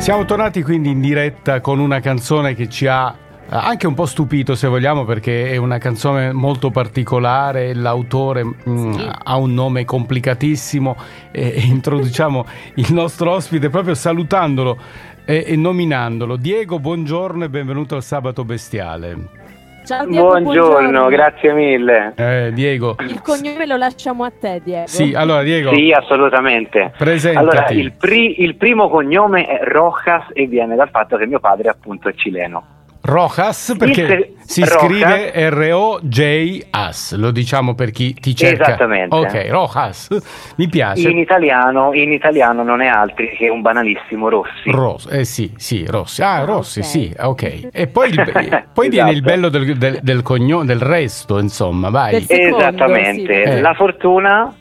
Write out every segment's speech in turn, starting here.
Siamo tornati quindi in diretta con una canzone che ci ha eh, anche un po' stupito se vogliamo perché è una canzone molto particolare, l'autore mh, mm, sì. ha un nome complicatissimo e, e introduciamo il nostro ospite proprio salutandolo e, e nominandolo. Diego, buongiorno e benvenuto al Sabato Bestiale. Ciao Diego, buongiorno, buongiorno. grazie mille. Eh, Diego. Il cognome lo lasciamo a te, Diego. Sì, allora Diego. Sì, assolutamente. Presentati. Allora, il, pri- il primo cognome è Rojas e viene dal fatto che mio padre appunto è cileno. Rojas perché si Rojas. scrive R-O-J-A-S, lo diciamo per chi ti cerca. Esattamente. Ok, Rojas, mi piace. In italiano, in italiano non è altri che un banalissimo Rossi. Ross, eh sì, sì, Rossi. Ah, Rossi, okay. sì, ok. E poi, il, poi esatto. viene il bello del, del, del cognome, del resto, insomma, vai. Secondo, Esattamente. Sì. Eh. La fortuna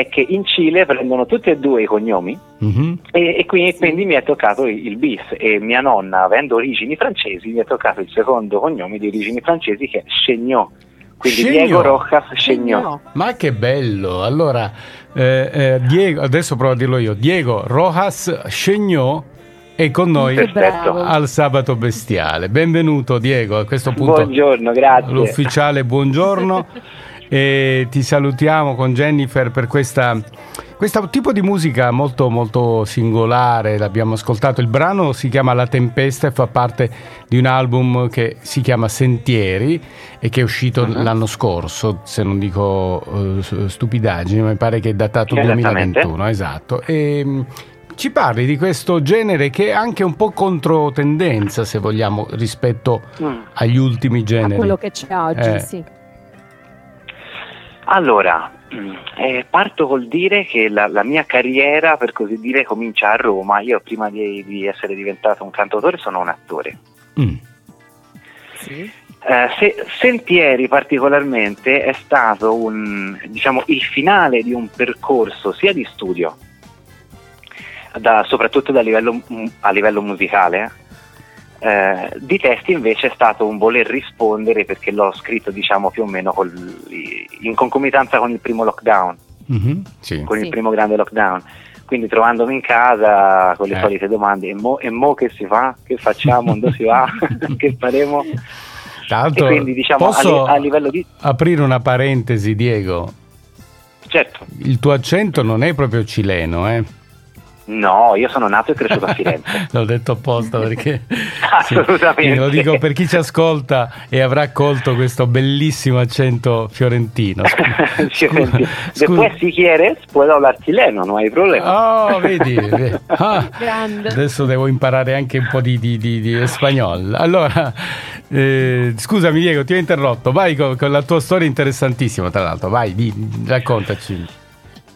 è che in Cile prendono tutti e due i cognomi mm-hmm. e, e, quindi, quindi, mi è toccato il, bis e mia nonna, avendo origini francesi, mi è toccato il secondo cognome di origini francesi che è Chegnot. Quindi Scegno. Diego Rojas Chegnot. Ma che bello! Allora, eh, eh, Diego, adesso provo a dirlo io, Diego Rojas Chegnot è con noi Perfetto. al sabato bestiale. Benvenuto Diego, a questo punto. Buongiorno, grazie. L'ufficiale buongiorno. e ti salutiamo con Jennifer per questa, questo tipo di musica molto molto singolare, l'abbiamo ascoltato, il brano si chiama La Tempesta e fa parte di un album che si chiama Sentieri e che è uscito uh-huh. l'anno scorso, se non dico uh, stupidaggini, mi pare che è datato 2021, esatto. E, mm, ci parli di questo genere che è anche un po' controtendenza, se vogliamo, rispetto mm. agli ultimi generi. A quello che c'è oggi, eh. sì. Allora, mm, eh, parto col dire che la, la, mia carriera, per così dire, comincia a Roma. Io prima di, di essere diventato un cantautore sono un attore. Mm. Sì. Eh, se, Sentieri particolarmente è stato un, diciamo, il finale di un percorso sia di studio, da, soprattutto da livello, a livello musicale, eh, di testi invece è stato un voler rispondere perché l'ho scritto diciamo più o meno col, in concomitanza con il primo lockdown, mm-hmm, sì. con sì. il primo grande lockdown. Quindi trovandomi in casa con le eh. solite domande, e mo, e mo, che si fa? Che facciamo? Dove si va? che faremo? Tanto, quindi, diciamo, posso a, a livello di... aprire una parentesi, Diego? Certo. Il tuo accento non è proprio cileno, eh? No, io sono nato e cresciuto a Firenze. L'ho detto apposta perché assolutamente. Sì, lo dico per chi ci ascolta e avrà colto questo bellissimo accento fiorentino. Scusa, Después si quieres puedo hablar chileno, non hai problema. Oh, vedi. Ah, adesso devo imparare anche un po' di, di, di, di spagnolo. Allora, eh, scusami Diego, ti ho interrotto. Vai con, con, la tua storia interessantissima, tra l'altro. Vai, di, raccontaci.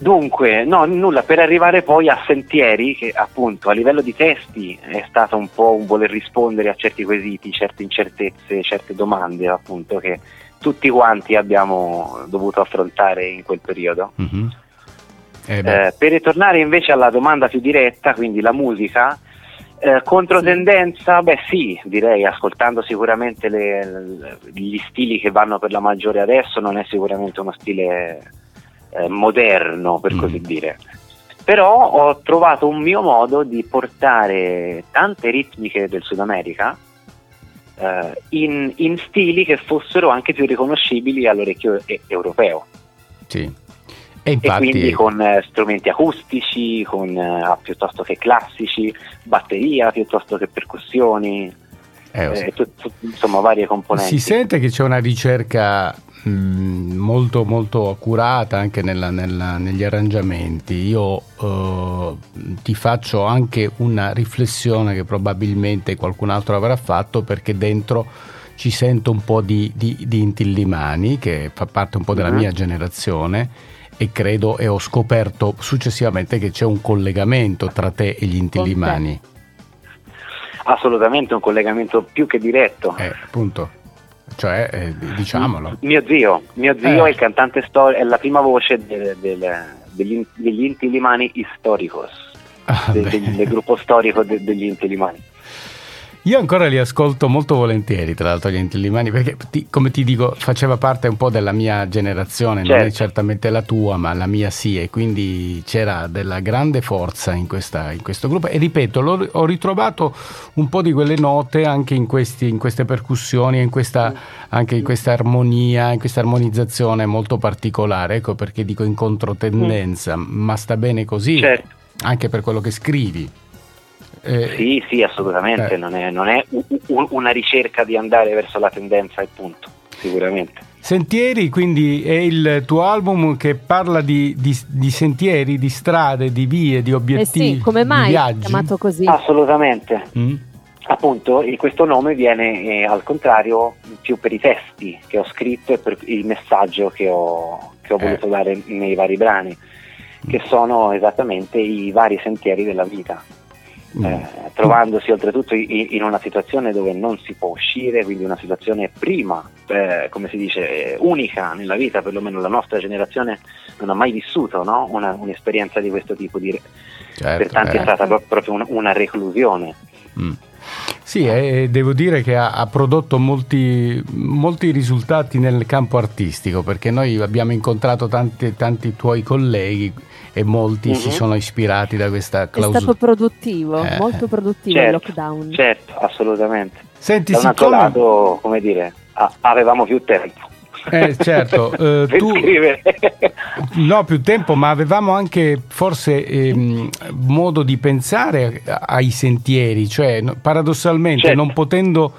Dunque, no, nulla, per arrivare poi a Sentieri, che appunto a livello di testi è stato un po' un voler rispondere a certi quesiti, certe incertezze, certe domande appunto che tutti quanti abbiamo dovuto affrontare in quel periodo. Mm-hmm. Eh eh, per ritornare invece alla domanda più diretta, quindi la musica, eh, controtendenza, beh sì, direi, ascoltando sicuramente le, gli stili che vanno per la maggiore adesso, non è sicuramente uno stile eh, moderno, per mm. così dire. Però ho trovato un mio modo di portare tante ritmiche del Sud America eh, in, in, stili che fossero anche più riconoscibili all'orecchio e- europeo. Sì. E, infatti... e quindi con eh, strumenti acustici, con, eh, piuttosto che classici, batteria piuttosto che percussioni, eh, eh, t- t- insomma varie componenti. Si sente che c'è una ricerca Mm, molto molto accurata anche nella, nella, negli arrangiamenti. Io eh, ti faccio anche una riflessione che probabilmente qualcun altro avrà fatto perché dentro ci sento un po' di, di, di Intillimani che fa parte un po' della uh-huh. mia generazione e credo e ho scoperto successivamente che c'è un collegamento tra te e gli Intillimani. Assolutamente un collegamento più che diretto. Eh, appunto cioè eh, diciamolo. Mio zio, mio zio eh. è il cantante storico, è la prima voce del, del, degli, degli Inti Limani Historicos, ah, de, del, del, gruppo storico de, degli Inti Limani. Io ancora li ascolto molto volentieri, tra l'altro, gli Intellimani, perché ti, come ti dico, faceva parte un po' della mia generazione, certo. non è certo. certamente la tua, ma la mia sì, e quindi c'era della grande forza in, questa, in questo gruppo. E ripeto, ho ritrovato un po' di quelle note anche in, questi, in queste percussioni, in questa, anche in questa armonia, in questa armonizzazione molto particolare. Ecco perché dico in controtendenza, mm. ma sta bene così, certo. anche per quello che scrivi. Eh, sì, sì, assolutamente, eh. non, è, non è una ricerca di andare verso la tendenza e punto, sicuramente. Sentieri, quindi è il tuo album che parla di, di, di sentieri, di strade, di vie, di obiettivi. Eh sì, come mai è chiamato così? Assolutamente. Mm. Appunto, questo nome viene eh, al contrario più per i testi che ho scritto e per il messaggio che ho, che ho voluto eh. dare nei vari brani, che sono esattamente i vari sentieri della vita. Eh, trovandosi oltretutto in, una situazione dove non si può uscire, quindi una situazione prima, eh, come si dice, unica nella vita, perlomeno la nostra generazione non ha mai vissuto no? una, un'esperienza di questo tipo, di, certo, per tanti eh. è stata proprio una, una reclusione. Mm. Sì, eh, devo dire che ha, ha prodotto molti, molti, risultati nel campo artistico, perché noi abbiamo incontrato tanti, tanti tuoi colleghi e molti mm-hmm. si mhm. sono ispirati da questa clausura. È stato produttivo, eh. molto produttivo certo, il lockdown. Certo, assolutamente. Senti, da un altro lato, come dire, avevamo più tempo. Eh, certo, eh, tu no più tempo, ma avevamo anche forse ehm, modo di pensare ai sentieri, cioè paradossalmente certo. non potendo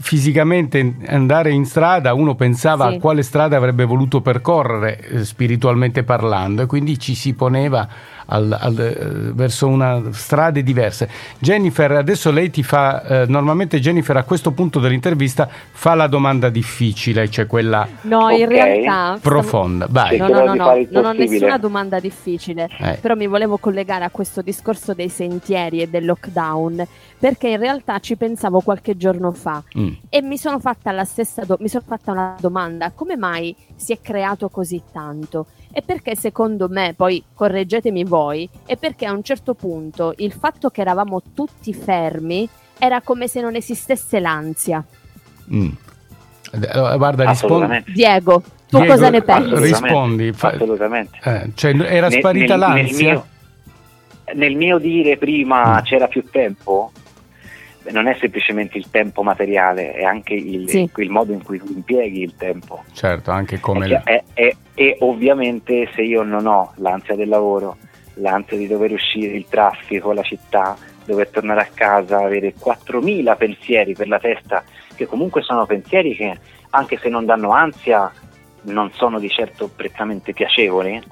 fisicamente andare in strada, uno pensava sì. a quale strada avrebbe voluto percorrere eh, spiritualmente parlando e quindi ci si poneva al, al, eh, verso una strade diverse. Jennifer, adesso lei ti fa, eh, normalmente Jennifer a questo punto dell'intervista fa la domanda difficile, cioè quella no, in realtà, profonda. Vai. No, no, no, no, non ho nessuna domanda difficile, eh. però mi volevo collegare a questo discorso dei sentieri e del lockdown, perché in realtà ci pensavo qualche giorno fa mm. e mi sono fatta la stessa do- mi sono fatta una domanda, come mai si è creato così tanto? E perché secondo me, poi correggetemi voi, è perché a un certo punto il fatto che eravamo tutti fermi era come se non esistesse l'ansia. Mm. Guarda, rispondi. Diego, tu Diego, cosa ne pensi? Rispondi. Assolutamente. Eh, cioè, era sparita nel, l'ansia? Nel mio, nel mio, dire prima mm. c'era più tempo, non è semplicemente il tempo materiale, è anche il, sì. il modo in cui tu impieghi il tempo. Certo, anche come... E ovviamente se io non ho l'ansia del lavoro, l'ansia di dover uscire, il traffico, la città, dover tornare a casa, avere 4.000 pensieri per la testa, che comunque sono pensieri che anche se non danno ansia non sono di certo prettamente piacevoli,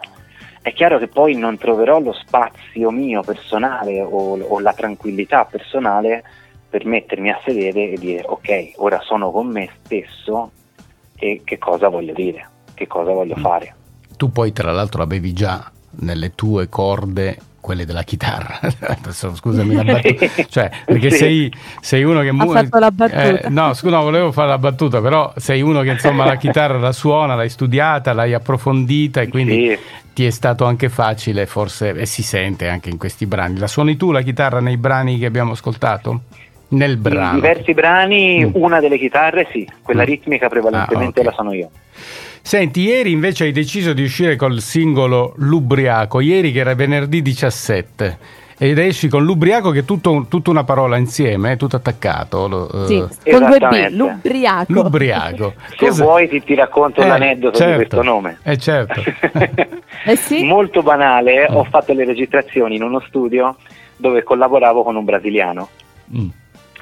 è chiaro che poi non troverò lo spazio mio personale o, o la tranquillità personale per mettermi a sedere e dire ok, ora sono con me stesso e che cosa voglio dire, che cosa voglio mm. fare. Tu poi tra l'altro avevi già nelle tue corde quelle della chitarra. Scusami la battuta. Cioè, perché sì. sei, sei, uno che... Ha mu- fatto la battuta. Eh, no, scusa, no, volevo fare la battuta, però sei uno che insomma la chitarra la suona, l'hai studiata, l'hai approfondita e quindi sì. ti è stato anche facile, forse, e si sente anche in questi brani. La suoni tu la chitarra nei brani che abbiamo ascoltato? Nel brano. In diversi brani, mm. una delle chitarre sì, quella mm. ritmica prevalentemente ah, okay. la sono io. Senti, ieri invece hai deciso di uscire col singolo Lubriaco, ieri che era venerdì 17 ed esci con Lubriaco che è tutto, tutta una parola insieme, è tutto attaccato. Lo, sì, uh... con due B, Lubriaco. Lubriaco. Se Cosa... vuoi ti, ti racconto eh, l'aneddoto certo, di questo nome. Eh certo. eh sì? Molto banale, mm. ho fatto le registrazioni in uno studio dove collaboravo con un brasiliano. Mm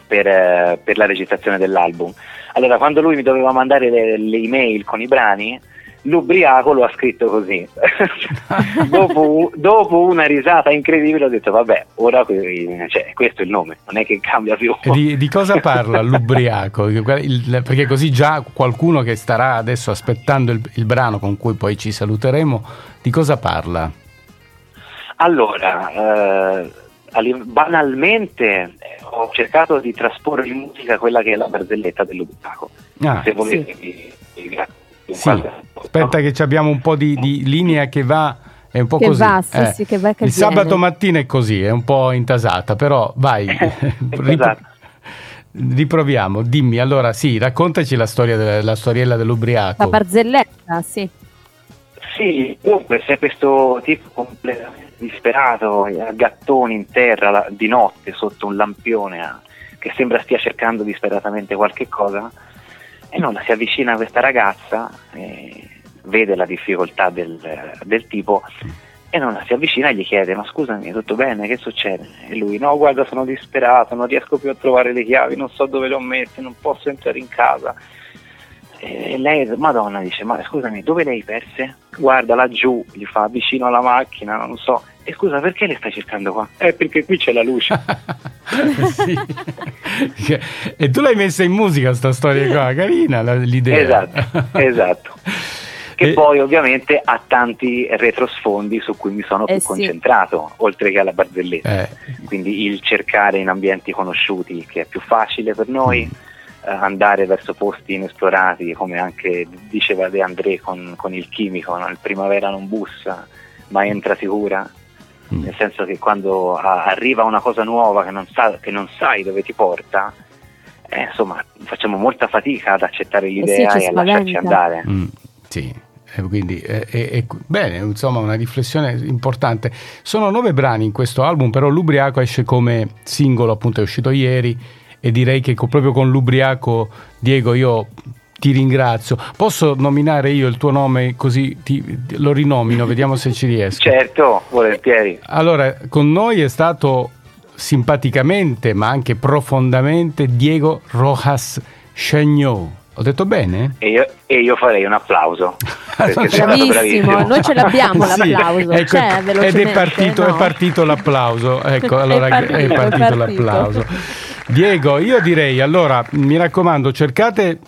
per, eh, per, la registrazione dell'album. Allora, quando lui mi doveva mandare le, le email con i brani, l'ubriaco lo ha scritto così. dopo, dopo, una risata incredibile ho detto, vabbè, ora cioè, questo è il nome, non è che cambia più. Di, di cosa parla l'ubriaco? Il, perché così già qualcuno che starà adesso aspettando il, il brano con cui poi ci saluteremo, di cosa parla? Allora, eh, banalmente ho cercato di trasporre in musica quella che è la barzelletta dell'ubriaco. Ah, Se volete, sì. vi, vi, sì. Aspetta, che abbiamo un po' di, di linea che va. È un po' che così. Va, sì, eh. sì, che va, che Il viene. sabato mattina è così, è un po' intasata, però vai. esatto. riproviamo, dimmi, allora sì, raccontaci la storia della, la storiella dell'ubriaco. La barzelletta, sì. Sì, comunque c'è questo tipo completamente disperato, a gattoni in terra di notte sotto un lampione che sembra stia cercando disperatamente qualche cosa. E non si avvicina a questa ragazza, vede la difficoltà del, del tipo e non si avvicina e gli chiede ma scusami tutto bene? Che succede? E lui no guarda sono disperato non riesco più a trovare le chiavi non so dove le ho messe non posso entrare in casa e lei madonna dice ma scusami dove le hai perse guarda laggiù gli fa vicino alla macchina non so e scusa perché le stai cercando qua eh perché qui c'è la luce e tu l'hai messa in musica sta storia qua carina l'idea esatto esatto che e... poi ovviamente ha tanti retrosfondi su cui mi sono eh più sì. concentrato, oltre che alla barzelletta. Eh. Quindi il cercare in ambienti conosciuti, che è più facile per noi, mm. Eh, andare verso posti inesplorati, come anche diceva De André con, con il chimico, no? il primavera non bussa, ma entra sicura. Mm. Nel senso che quando a, arriva una cosa nuova che non, sa, che non sai dove ti porta, eh, insomma, facciamo molta fatica ad accettare eh l'idea sì, e a lasciarci andare. Mm, sì. Eh, quindi è, è, è, bene, insomma, una riflessione importante. Sono nove brani in questo album, però l'Ubriaco esce come singolo, appunto, è uscito ieri e direi che proprio con l'Ubriaco, Diego, io ti ringrazio. Posso nominare io il tuo nome così ti, lo rinomino, vediamo se ci riesco. Certo, volentieri. Allora, con noi è stato simpaticamente, ma anche profondamente Diego Rojas Chagnot. Ho detto bene? E io, e io farei un applauso. bravissimo, noi ce l'abbiamo l'applauso. Ecco, cioè, ed è partito, no? è partito, l'applauso. Ecco, allora è partito, è partito, è partito. l'applauso. Diego, io direi, allora, mi raccomando, cercate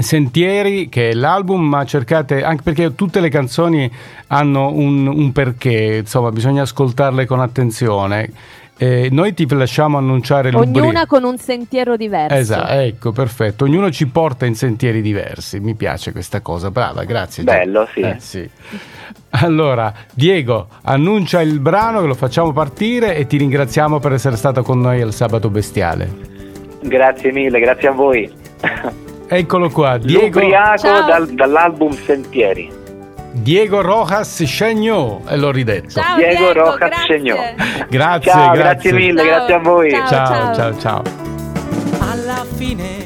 Sentieri, che è l'album, ma cercate anche perché tutte le canzoni hanno un, un perché, insomma, bisogna ascoltarle con attenzione. Eh, noi ti lasciamo annunciare l'ubriaco. Ognuna con un sentiero diverso. Esatto, ecco, perfetto. Ognuno ci porta in sentieri diversi. Mi piace questa cosa. Brava, grazie. Bello, sì. Eh, sì. Allora, Diego, annuncia il brano che lo facciamo partire e ti ringraziamo per essere stato con noi al Sabato Bestiale. Grazie mille, grazie a voi. Eccolo qua, Diego. L'ubriaco dal, dall'album Sentieri. Diego Rojas Chagnot, e l'ho ridetto. Ciao, Diego, Diego Rojas. Grazie, ciao, grazie. grazie mille, ciao, grazie a voi. ciao, ciao. ciao. ciao. Alla fine